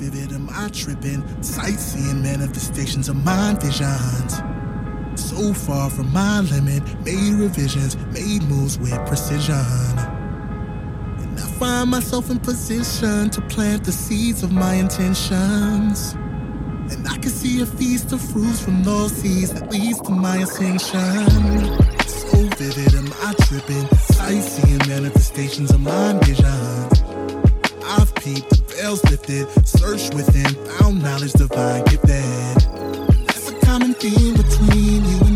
In sight seen men at the stations of my visions. So far from my limit, made revisions made moves with precision. And I find myself in position to plant the seeds of my intentions. And I can see a feast of fruits from those seeds that leads to my ascension. So vivid, am I tripping? Sightseeing manifestations of my vision. I've peeped, veils lifted, searched within, found knowledge divine gifted. That's a common theme between you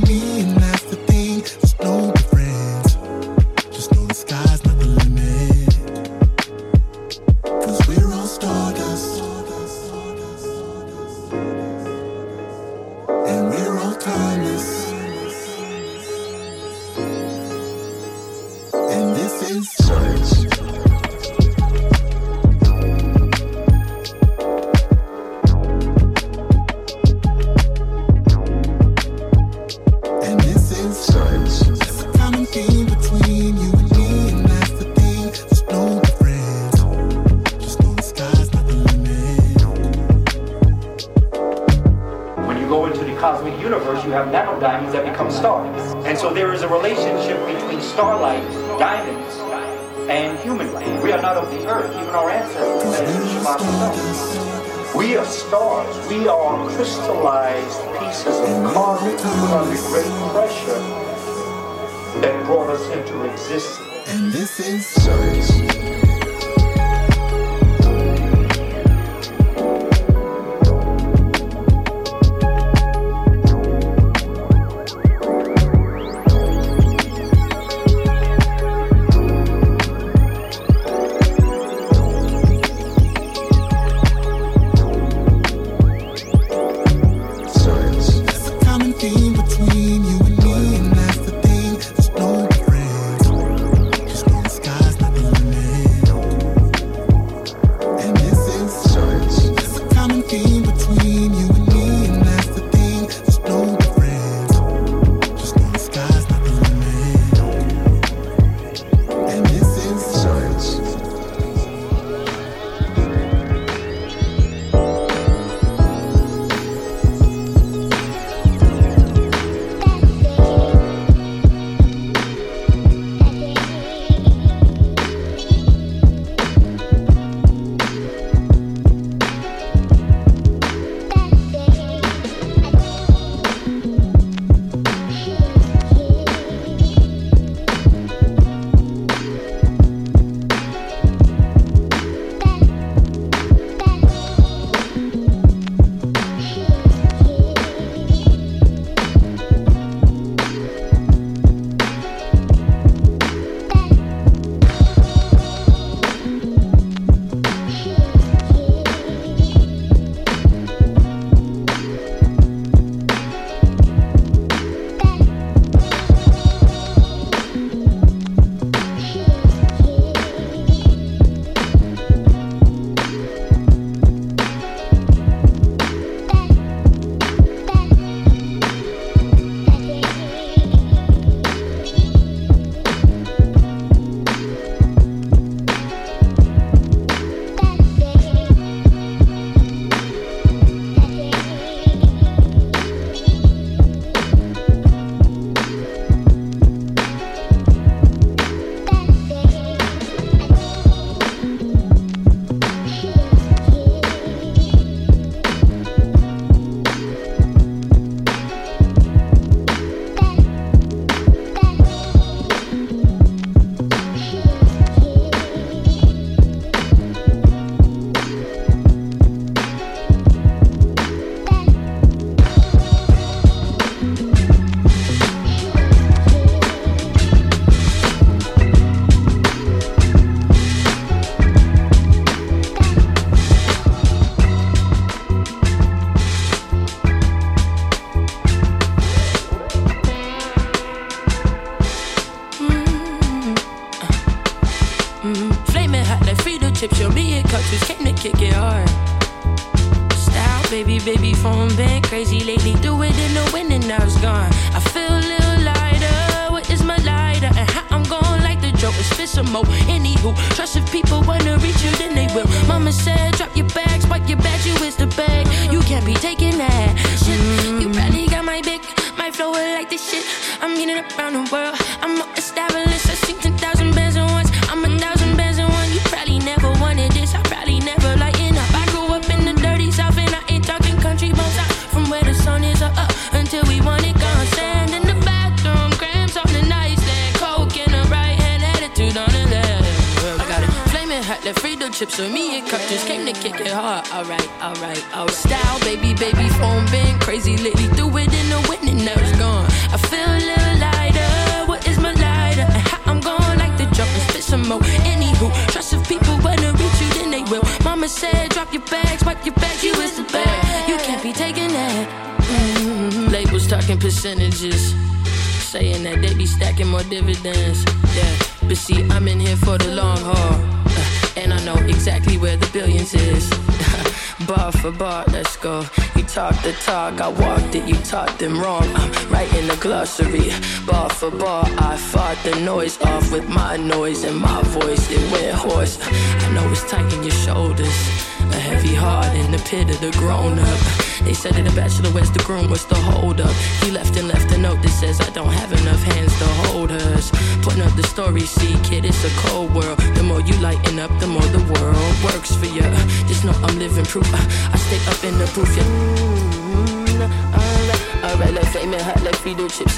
And this is science.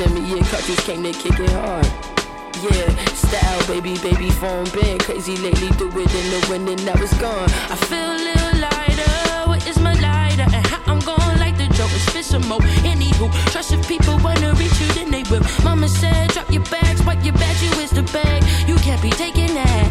In me. Yeah, cartridge came to kick it hard. Yeah, style, baby, baby, phone been crazy lately. Do it in the wind and now it's gone. I feel a little lighter. What is my lighter? And how I'm gonna light the joke is fish some more. Anywho, trust if people wanna reach you, then they will. Mama said, drop your bags, wipe your bag, you is the bag. You can't be taking that.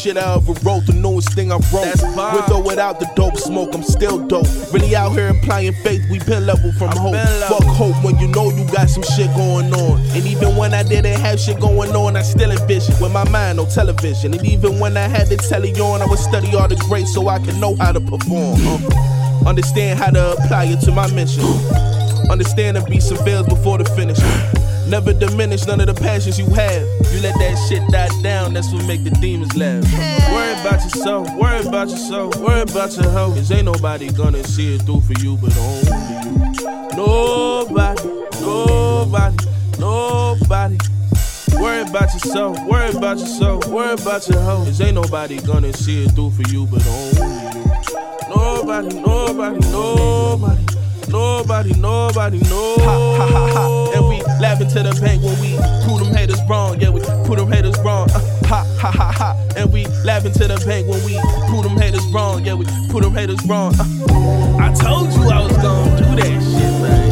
Shit I ever wrote, the newest thing I wrote. With or without the dope smoke, I'm still dope. Really out here applying faith, we been level from hope. Fuck hope when you know you got some shit going on. And even when I didn't have shit going on, I still envision with my mind on television. And even when I had the telly on, I would study all the greats so I can know how to perform. Uh, understand how to apply it to my mission. Understand the be fails before the finish. Never diminish none of the passions you have. You let that shit die down, that's what make the demons laugh. Worry about yourself, worry about yourself, worry about your health. Cause ain't nobody gonna see it through for you but only you. Nobody, nobody, nobody. Worry about yourself, worry about yourself, worry about your health. Cause ain't nobody gonna see it through for you but only you. Nobody, nobody, nobody. Nobody, nobody, no. Ha, ha, ha, laughing to the bank when we prove them haters wrong. Yeah, we prove them haters wrong. Uh, ha, ha, ha, ha. And we laughing to the bank when we prove them haters wrong. Yeah, we prove them haters wrong. Uh, I told you I was gonna do that shit, man.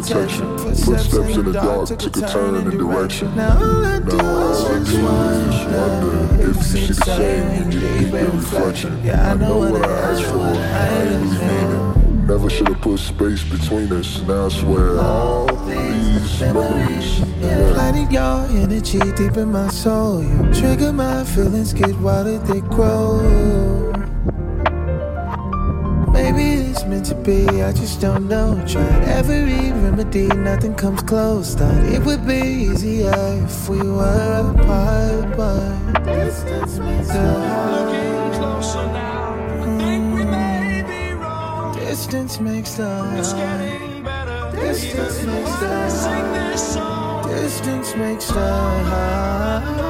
Protection. Footsteps in the dark took a turn in direction. Now all I do is I just do wonder if you see the same in your deep reflection. Yeah, I know what I asked for. I ain't losing Never should have put space between us. Now I swear all these memories. Yeah. Planting your energy deep in my soul. You trigger my feelings, get wilder, they grow. It's be, I just don't know. Tried every remedy, nothing comes close. Thought it would be easier if we were apart, but distance makes the heart. Distance makes the heart. Distance makes the. Distance makes the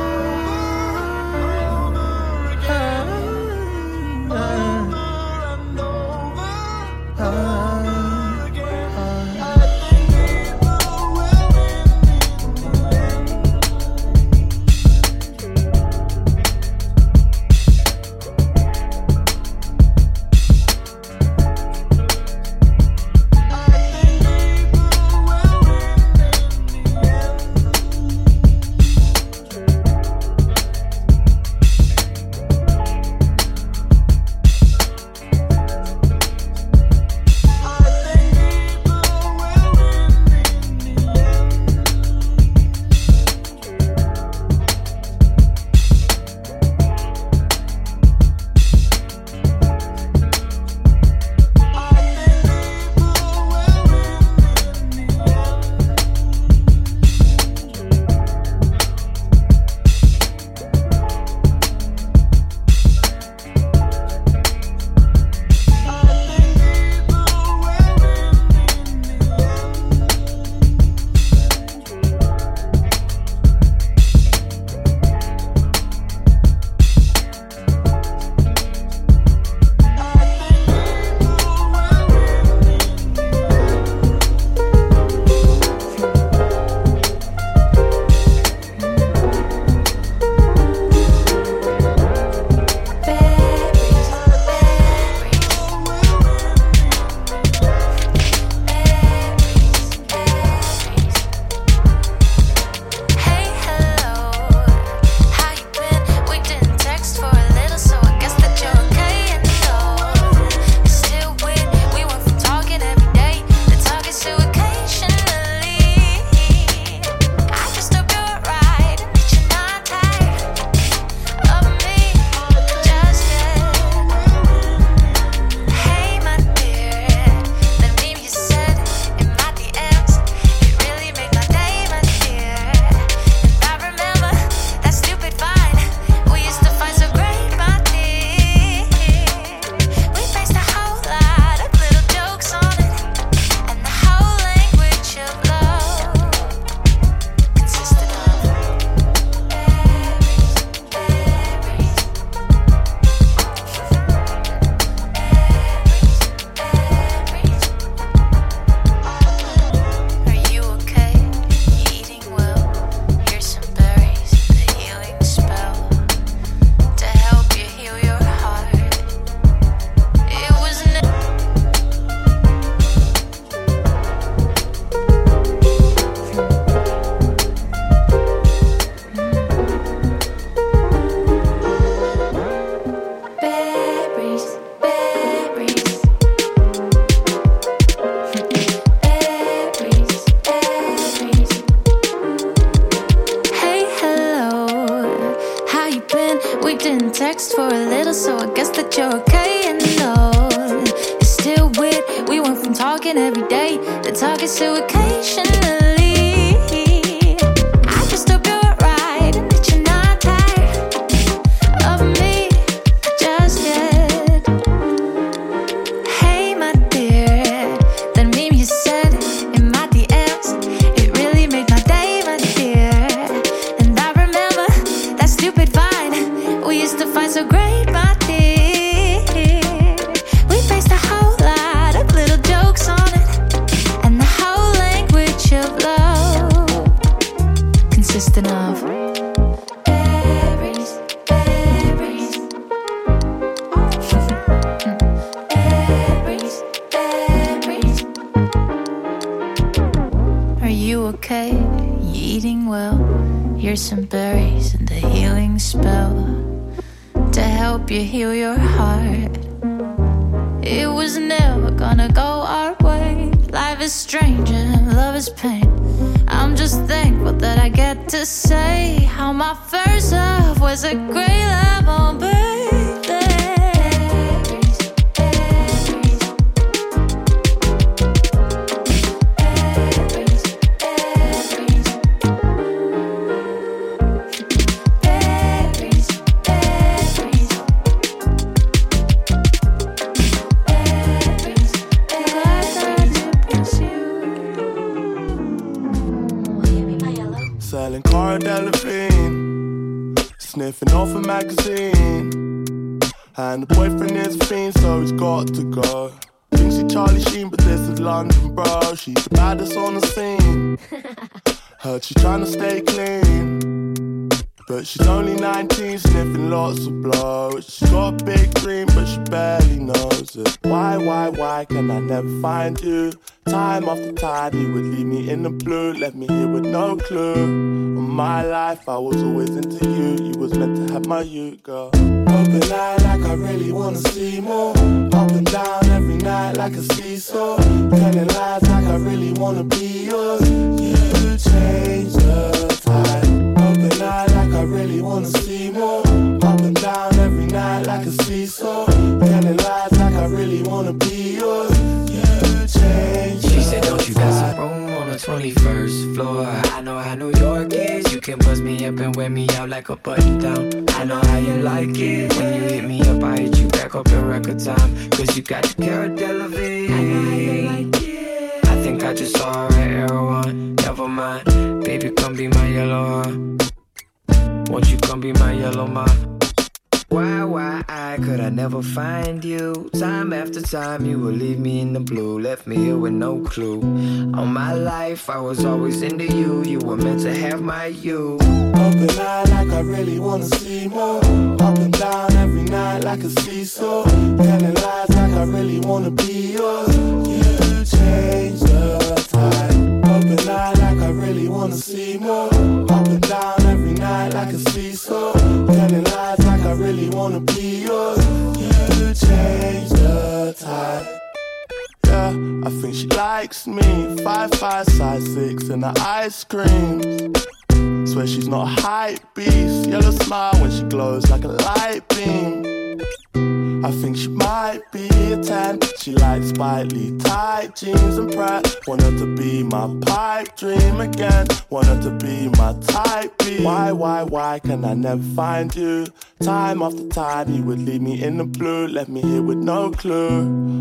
and I never find you. Time after time, you would leave me in the blue, left me here with no clue.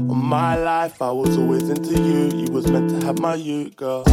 All my life, I was always into you. You was meant to have my you, girl.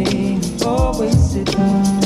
It always sits with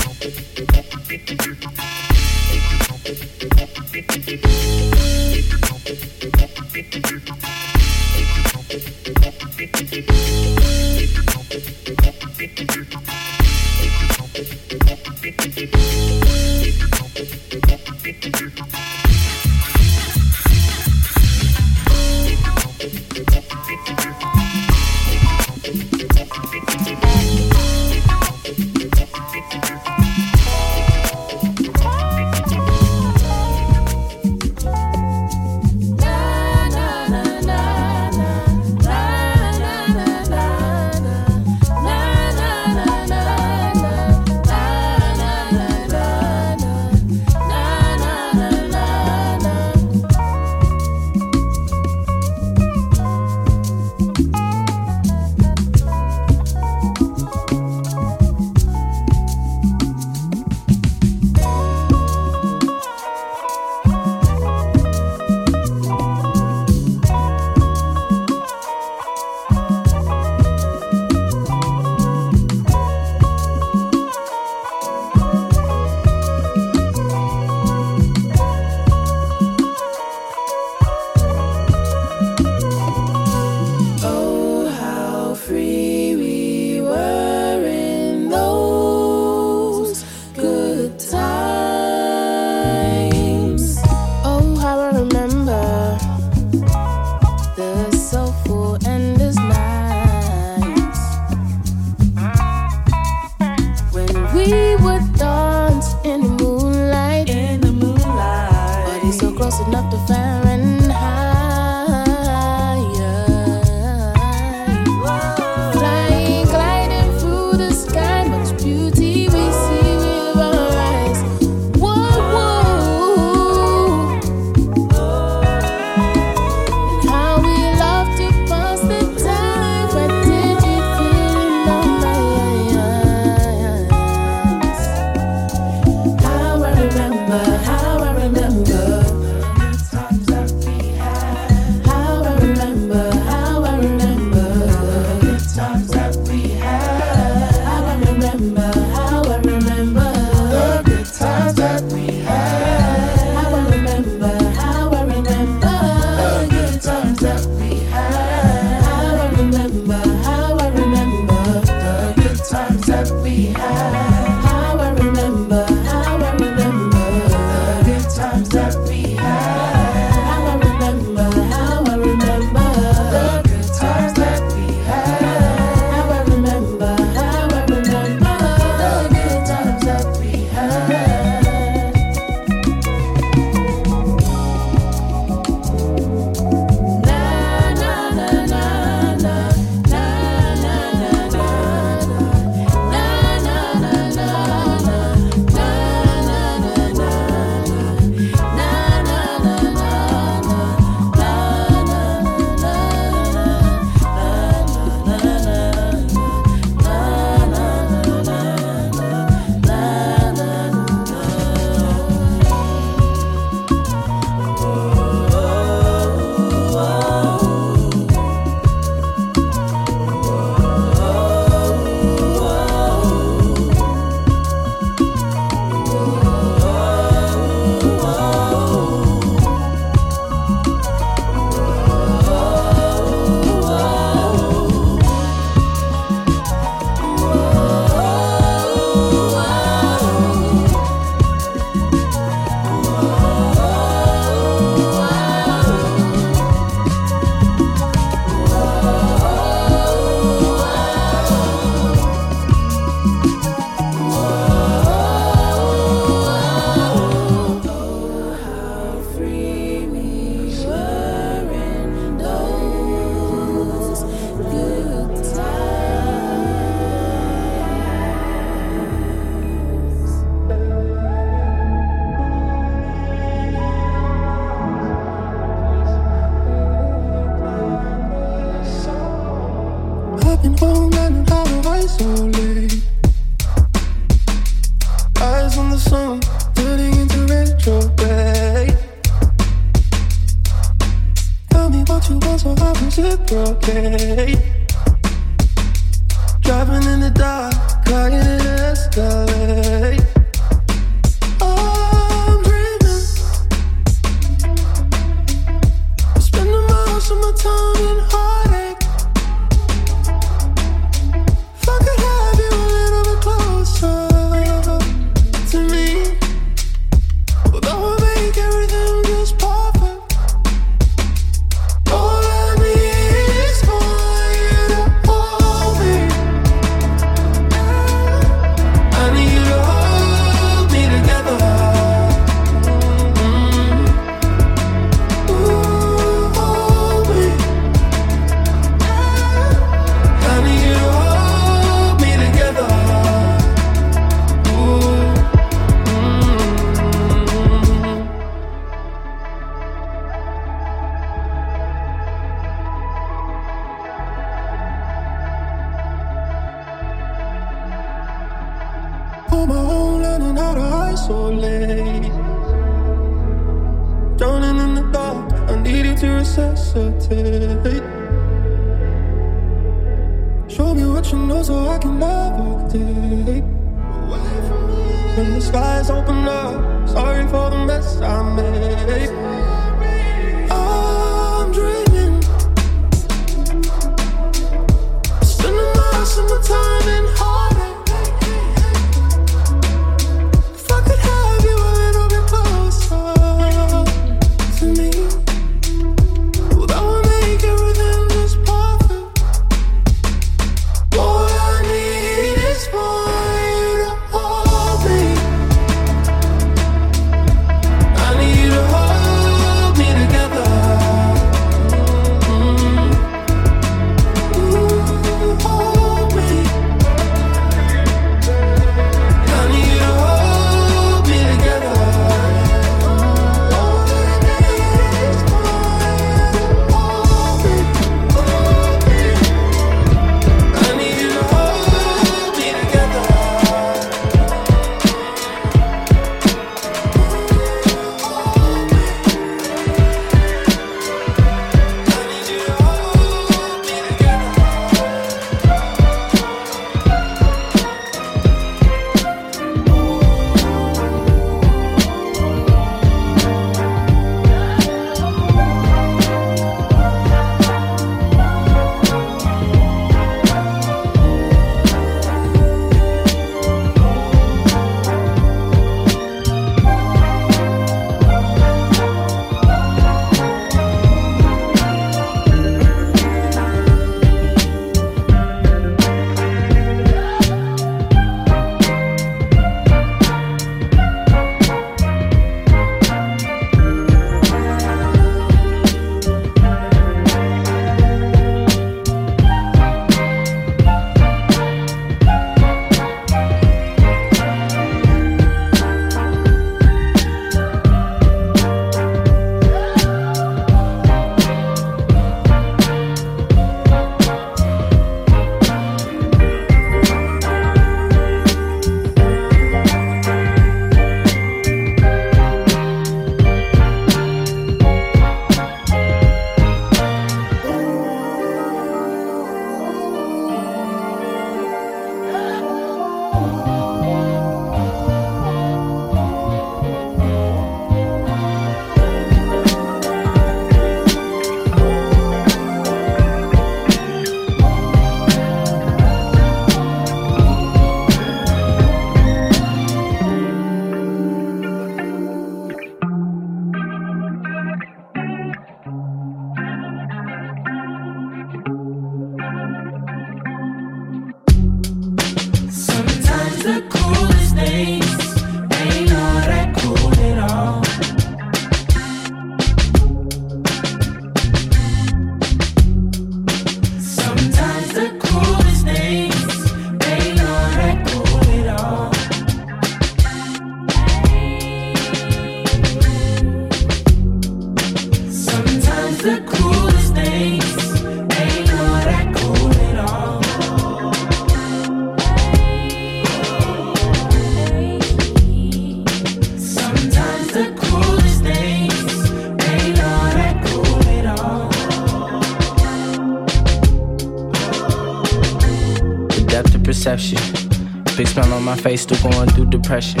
Big smile on my face, still going through depression.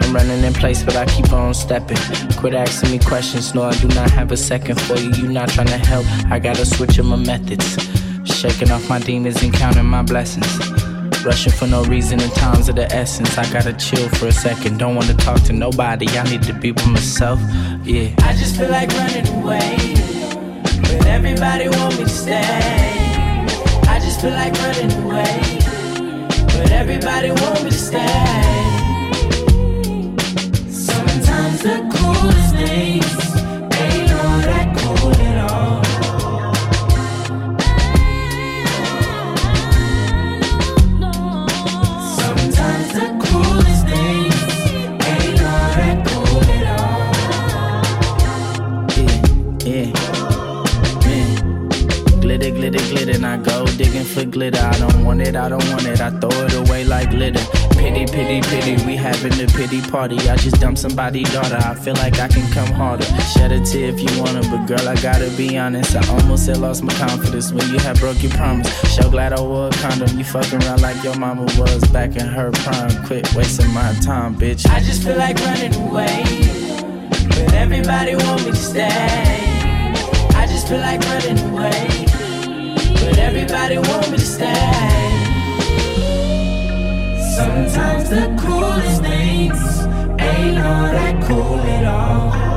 I'm running in place, but I keep on stepping. Quit asking me questions, no, I do not have a second for you. You not trying to help, I gotta switch up my methods. Shaking off my demons and counting my blessings. Rushing for no reason in times of the essence. I gotta chill for a second. Don't wanna talk to nobody. I need to be with myself. Yeah. I just feel like running away. But everybody want me to stay. I just feel like running away. But everybody want me to stay. Sometimes the coolest things I don't want it. I throw it away like litter. Pity, pity, pity, we having a pity party. I just dumped somebody's daughter. I feel like I can come harder. Shed a tear if you wanna, but girl, I gotta be honest. I almost had lost my confidence when you had broke your promise. So glad I wore a condom. You fucking around like your mama was back in her prime. Quit wasting my time, bitch. I just feel like running away. But everybody want me to stay. I just feel like running away. But everybody want me to stay. Sometimes the coolest things ain't all that cool at all.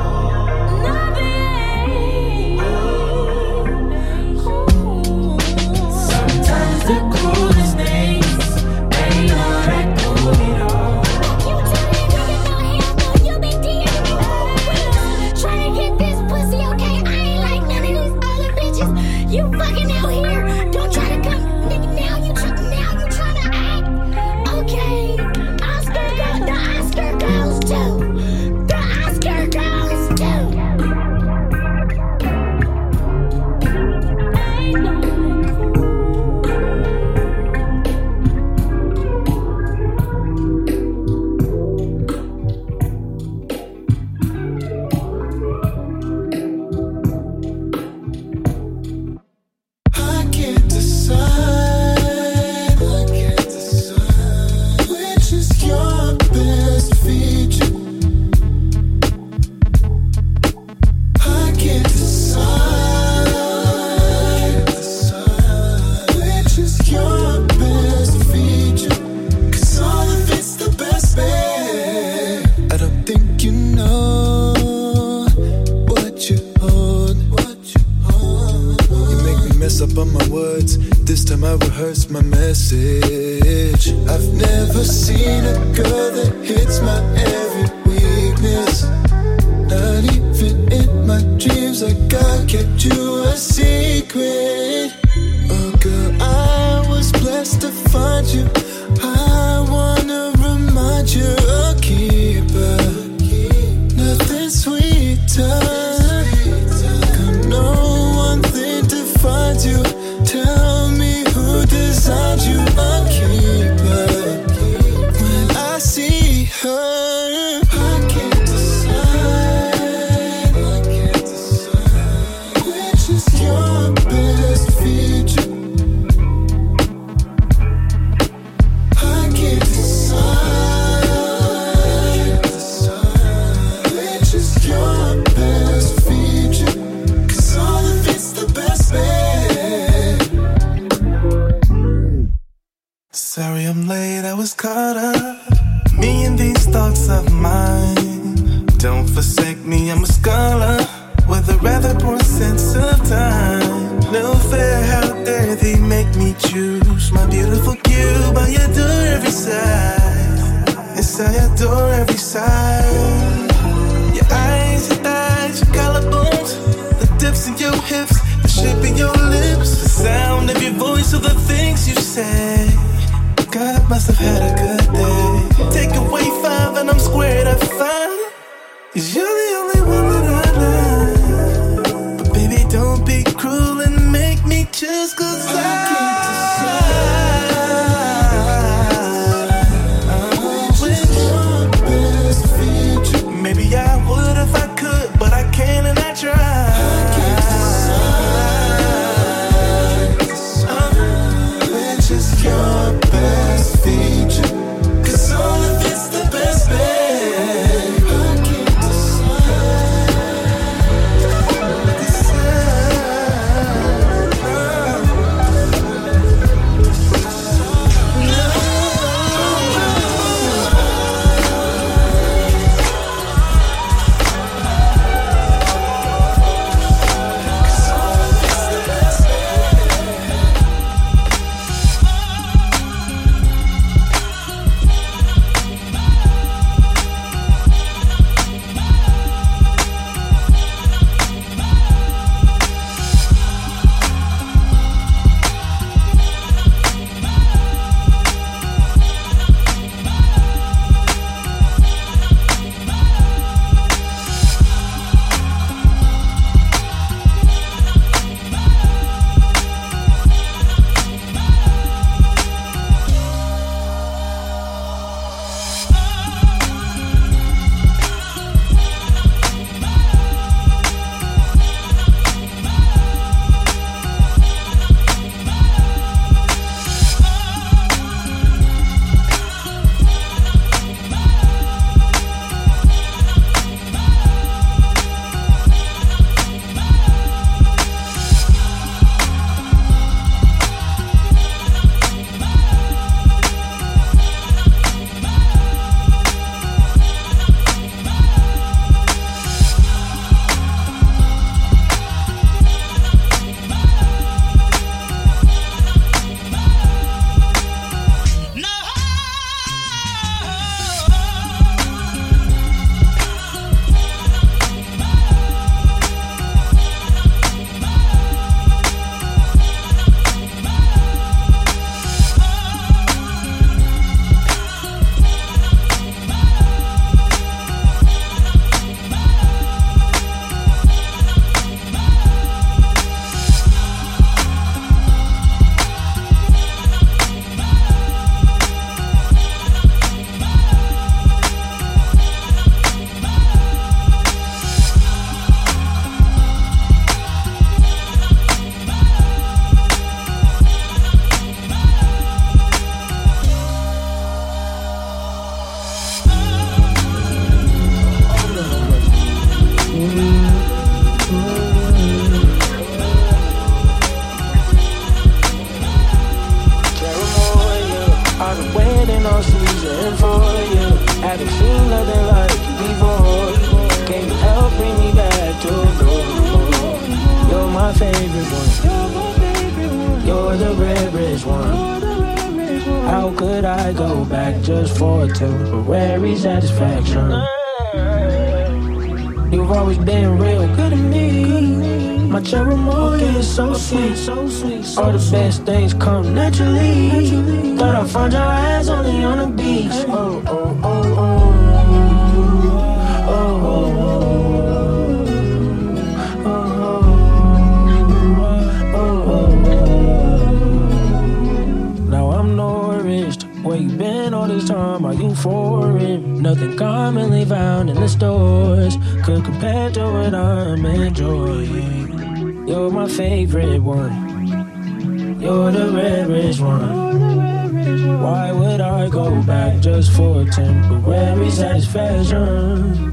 rarest one. Why would I go back just for temporary satisfaction?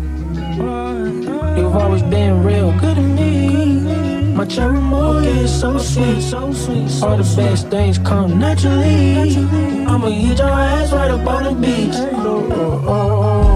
You've always been real good to me. My cherry mocha is so sweet, so sweet. So All the best things come naturally. I'ma eat your ass right up on the beach. Oh, oh, oh, oh.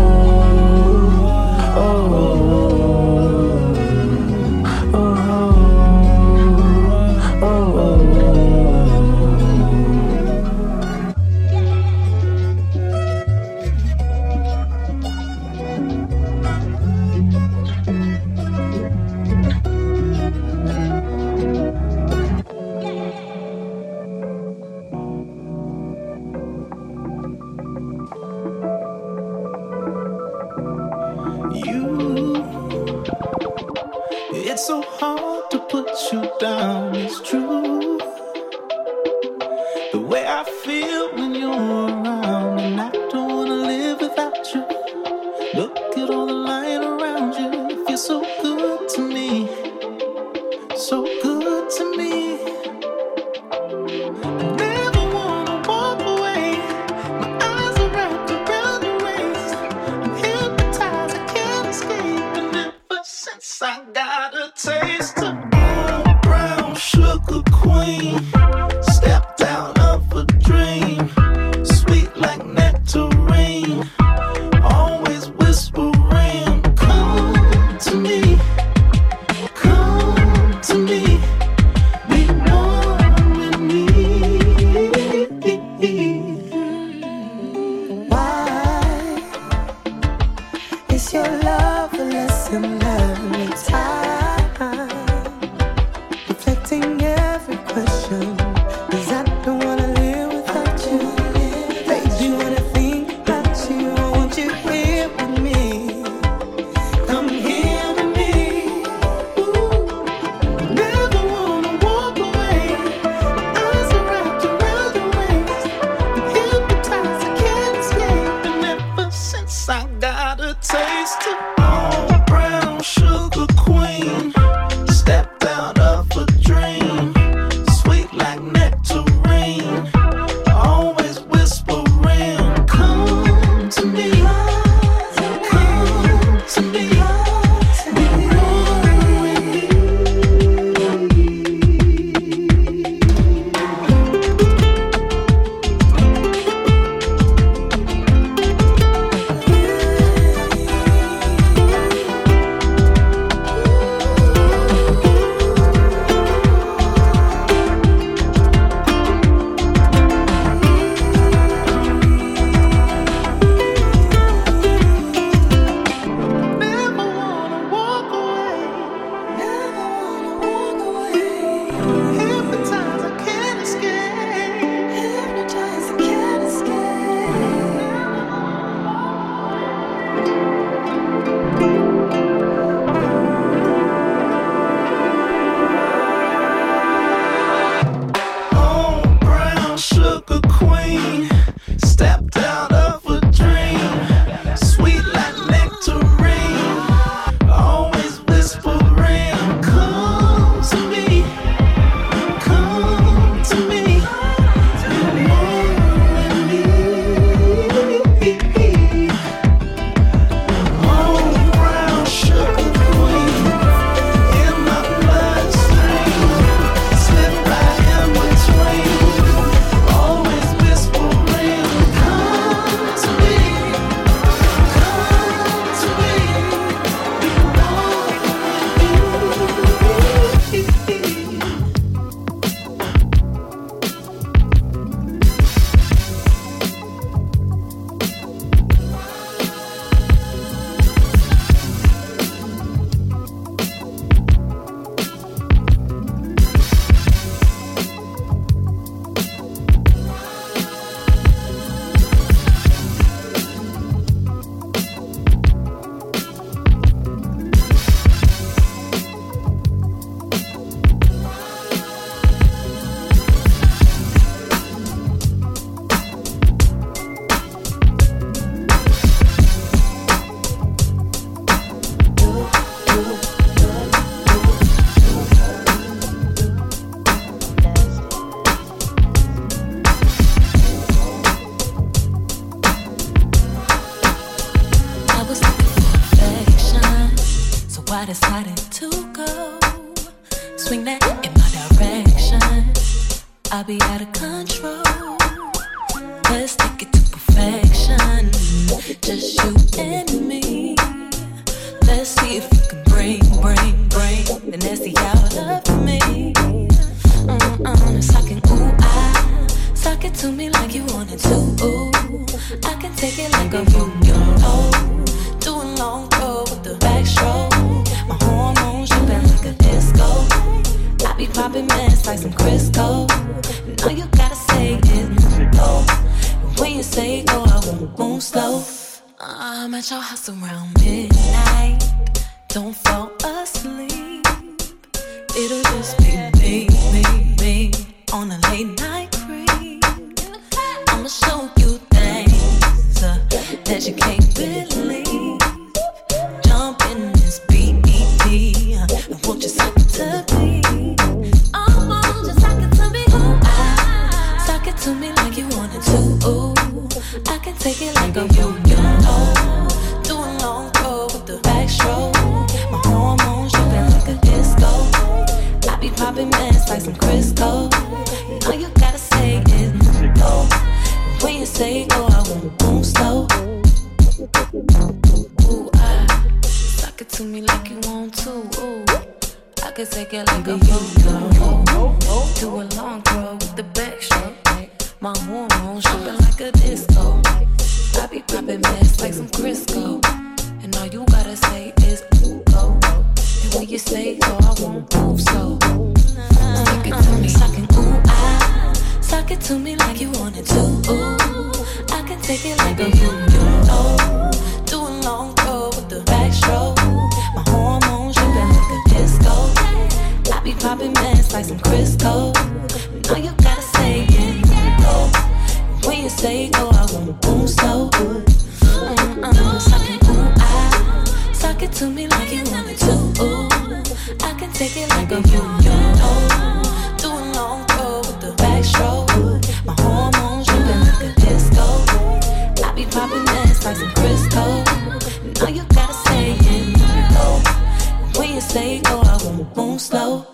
Slow.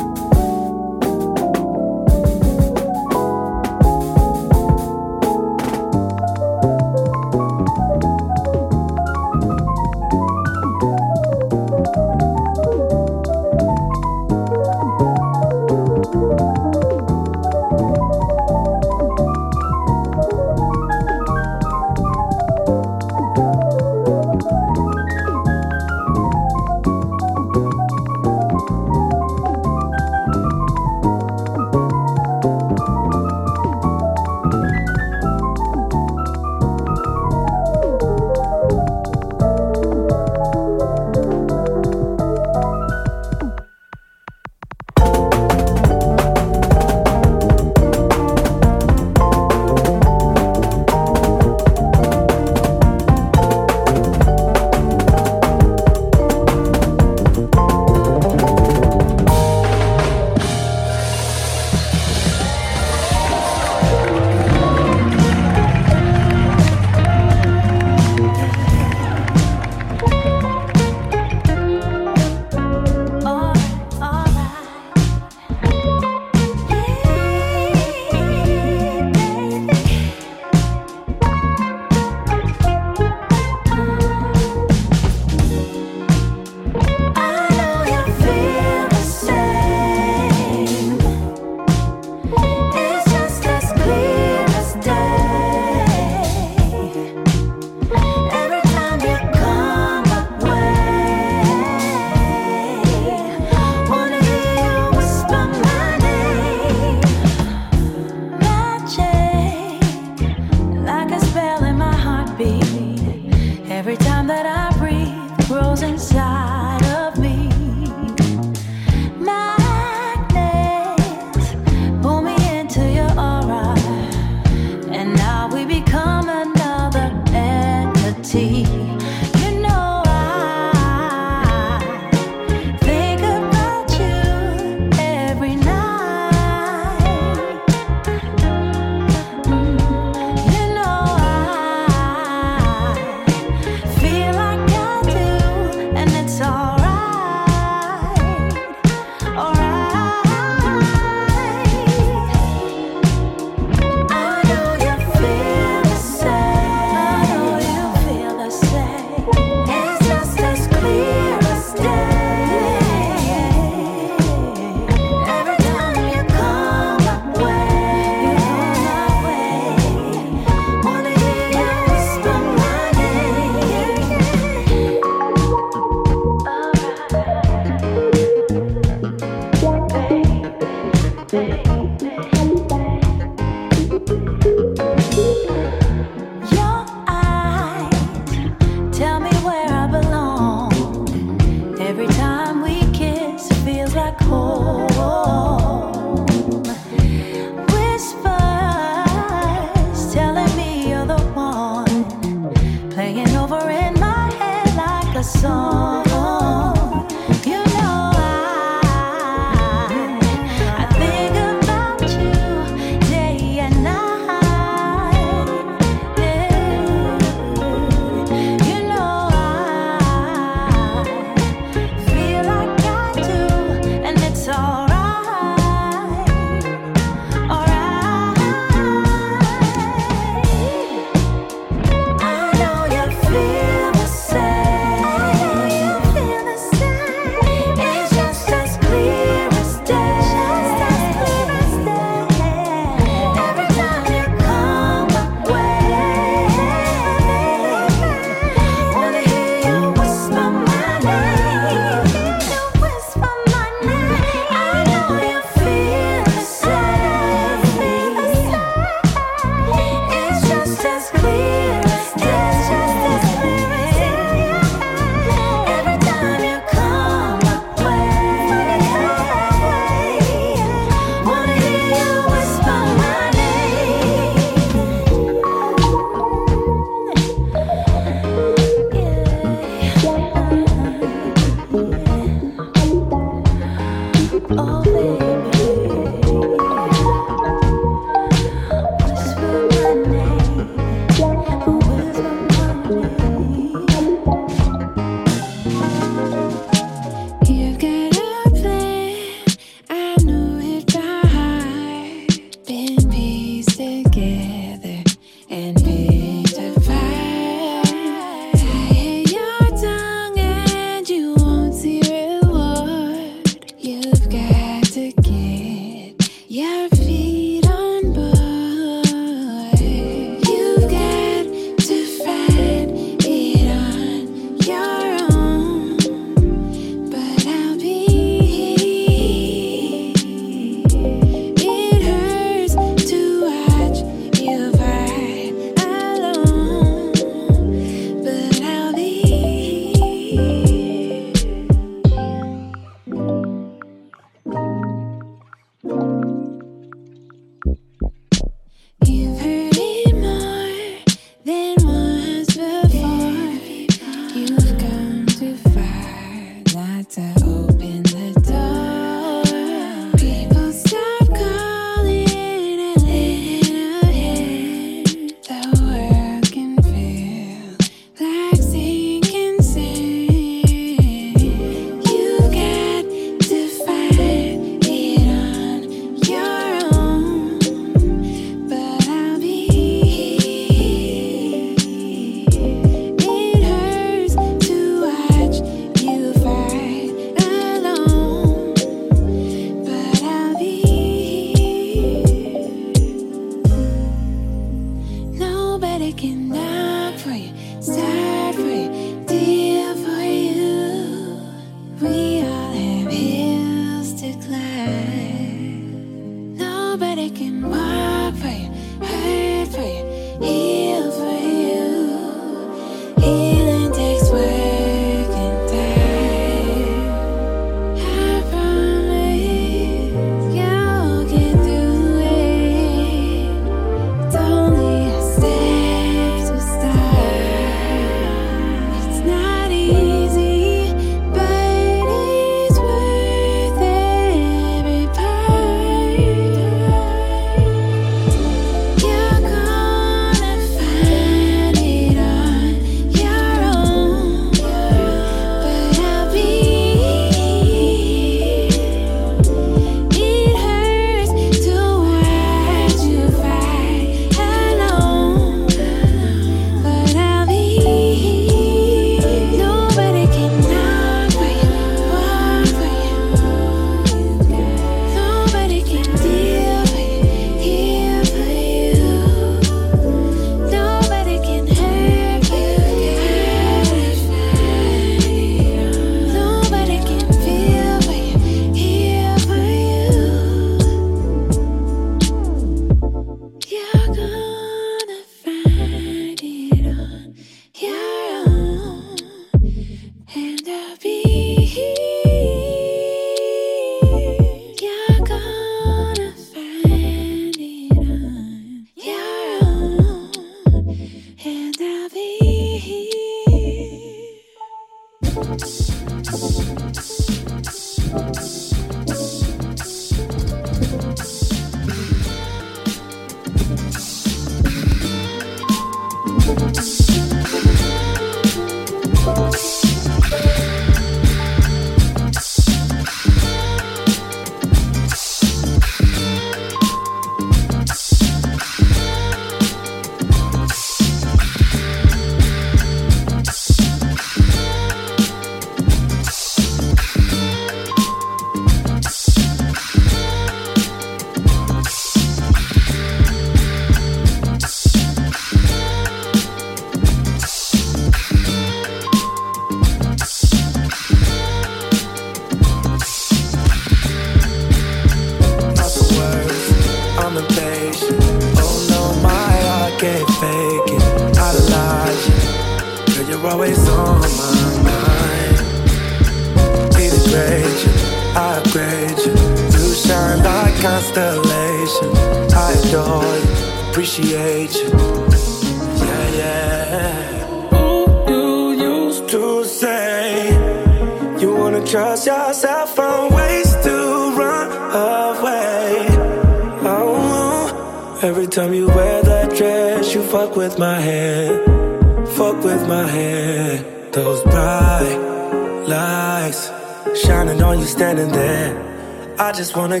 Wanna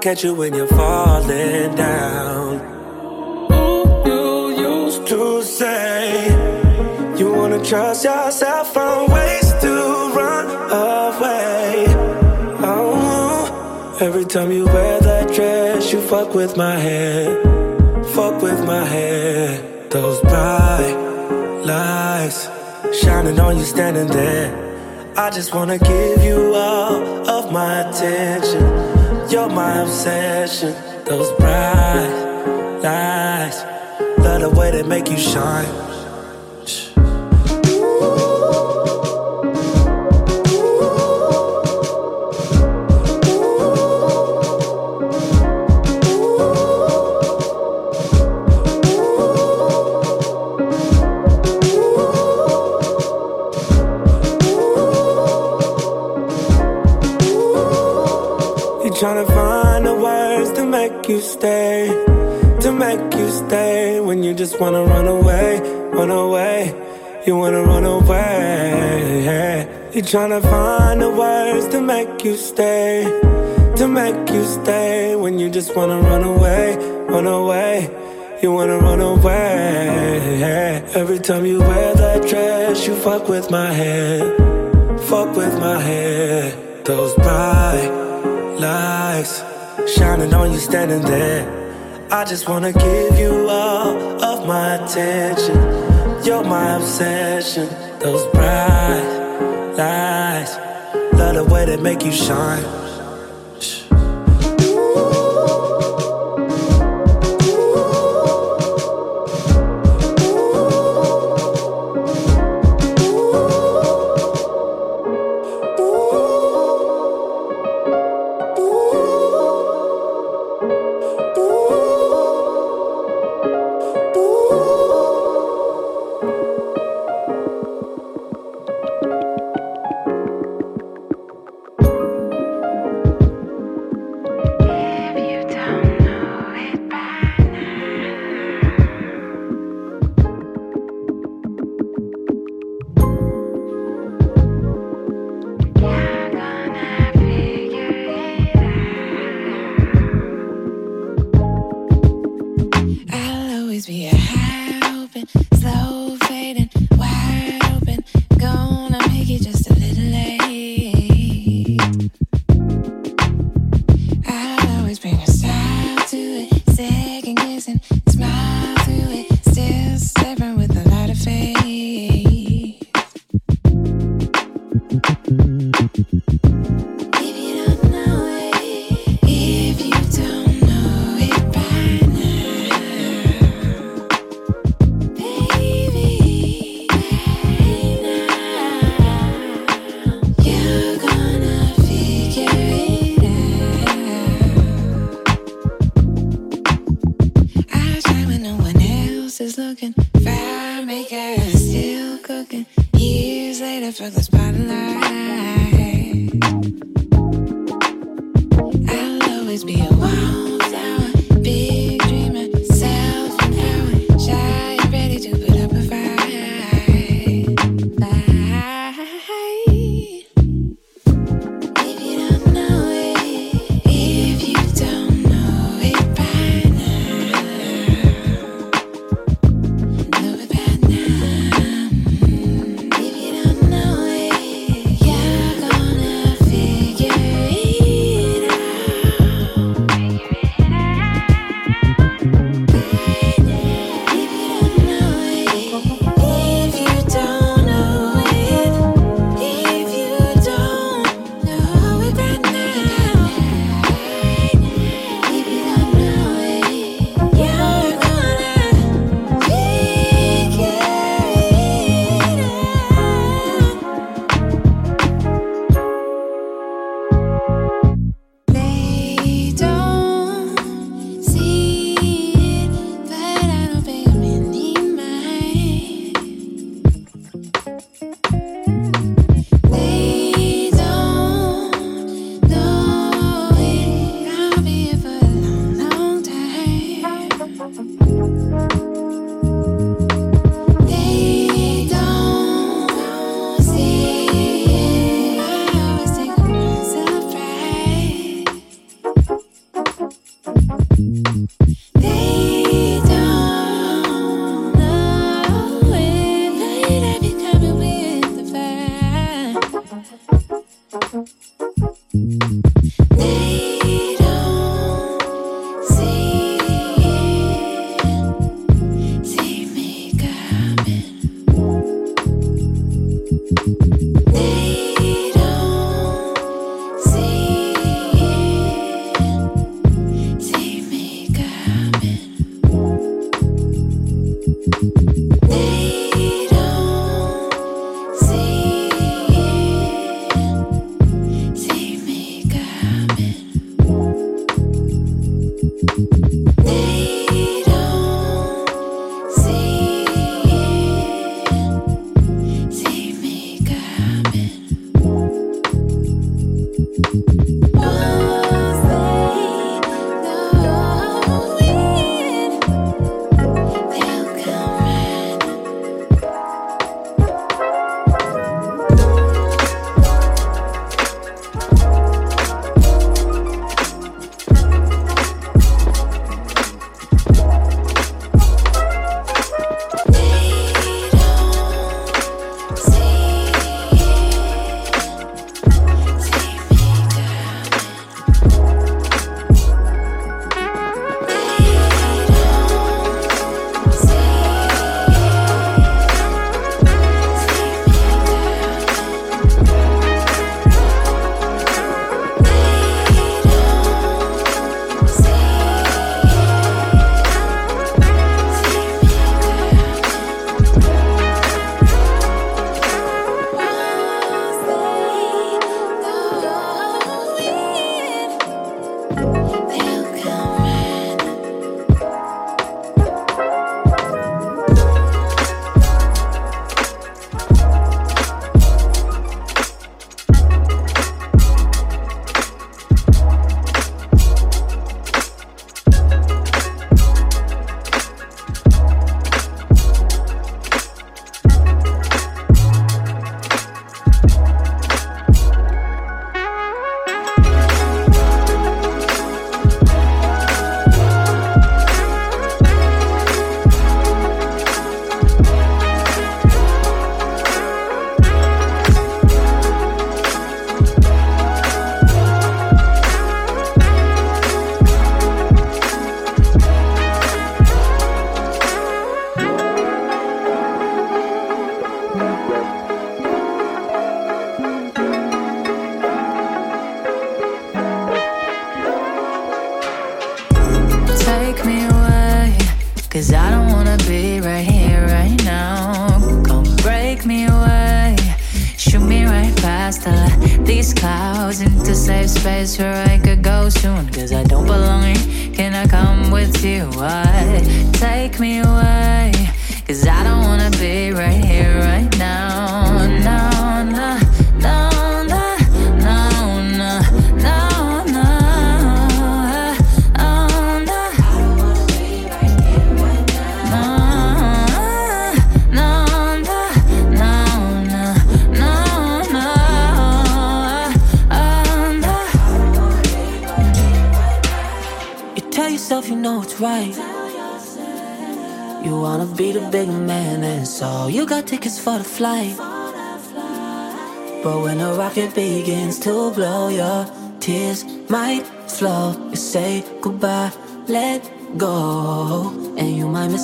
catch you when you're falling down. Ooh, you used to say you wanna trust yourself, find ways to run away. Oh, every time you wear that dress, you fuck with my head. Fuck with my head. Those bright lights shining on you standing there. I just wanna give you all of my attention. You're my obsession. Those bright lights, love the way they make you shine. Wanna run away, run away. You wanna run away. You're trying to find the words to make you stay, to make you stay when you just wanna run away, run away. You wanna run away. Every time you wear that dress, you fuck with my head, fuck with my head. Those bright lights shining on you standing there. I just wanna give you all of my attention. You're my obsession. Those bright lights, love the way they make you shine.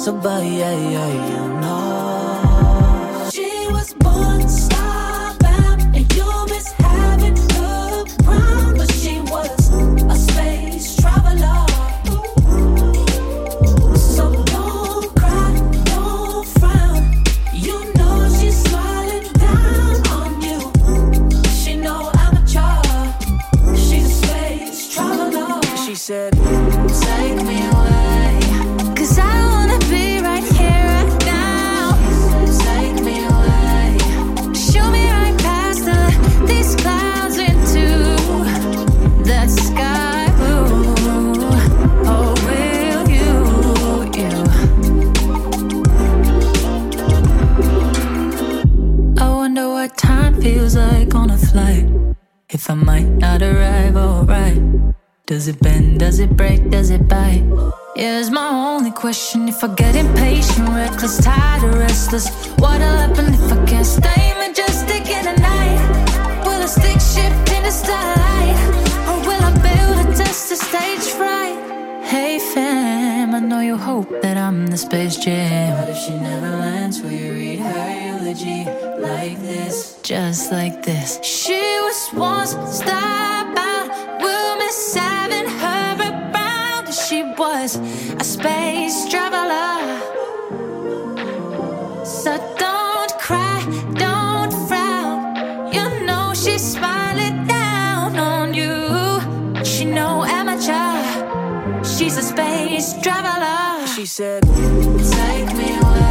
You might miss space traveler. She said, Take me away.